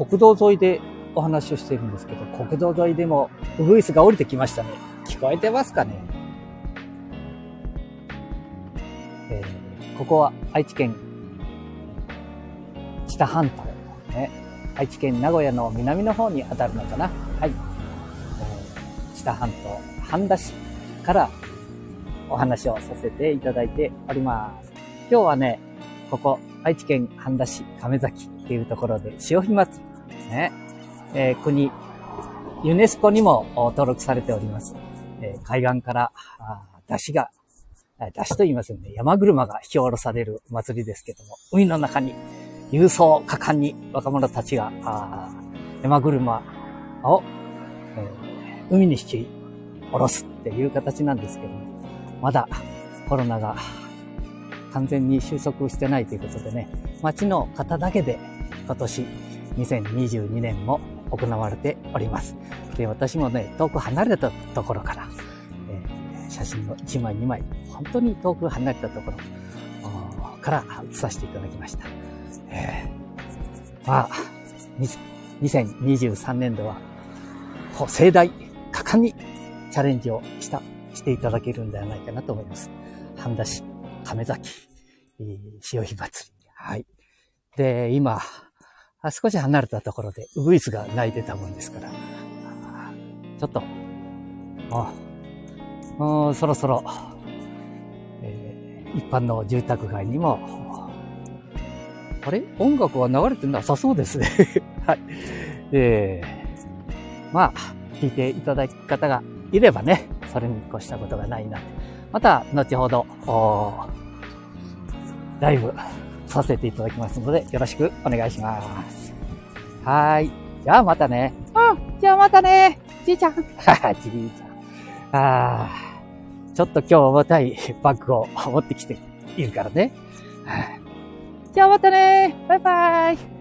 国道沿いでお話をしているんですけど、国道沿いでもウグイスが降りてきましたね。聞こえてますかね？えー、ここは愛知県知多半島、ね。愛知県名古屋の南の方に当たるのかな？はい。えー、知多半島半田市からお話をさせていただいております。今日はね、ここ愛知県半田市亀崎っていうところで潮干祭りね、えー、国、ユネスコにも登録されております。えー、海岸から出汁が、出汁と言いますよね、山車が引き下ろされる祭りですけども、海の中に郵送果敢に若者たちが山車を、えー、海に引き下ろすっていう形なんですけども、まだコロナが完全に収束してないということでね、町の方だけで今年2022年も行われております。で、私もね、遠く離れたところから、えー、写真の1枚2枚、本当に遠く離れたところから写させていただきました。えー、まあ、2023年度は、盛大、果敢にチャレンジをした、していただけるんではないかなと思います。半田市亀崎、潮干祭り。はい。で、今、少し離れたところでウグイスが鳴いてたもんですから、ちょっと、あそろそろ、えー、一般の住宅街にも、あれ？音楽は流れてなさそうですね。はい。えー、まあ、聞いていただく方がいればね、それに越したことがないな。また、後ほど、ライブ。させていただきますので、よろしくお願いします。はい。じゃあまたね。うん。じゃあまたね。じいちゃん。はは、じいちゃん。ああ。ちょっと今日重たい バッグを持ってきているからね。じゃあまたね。バイバイ。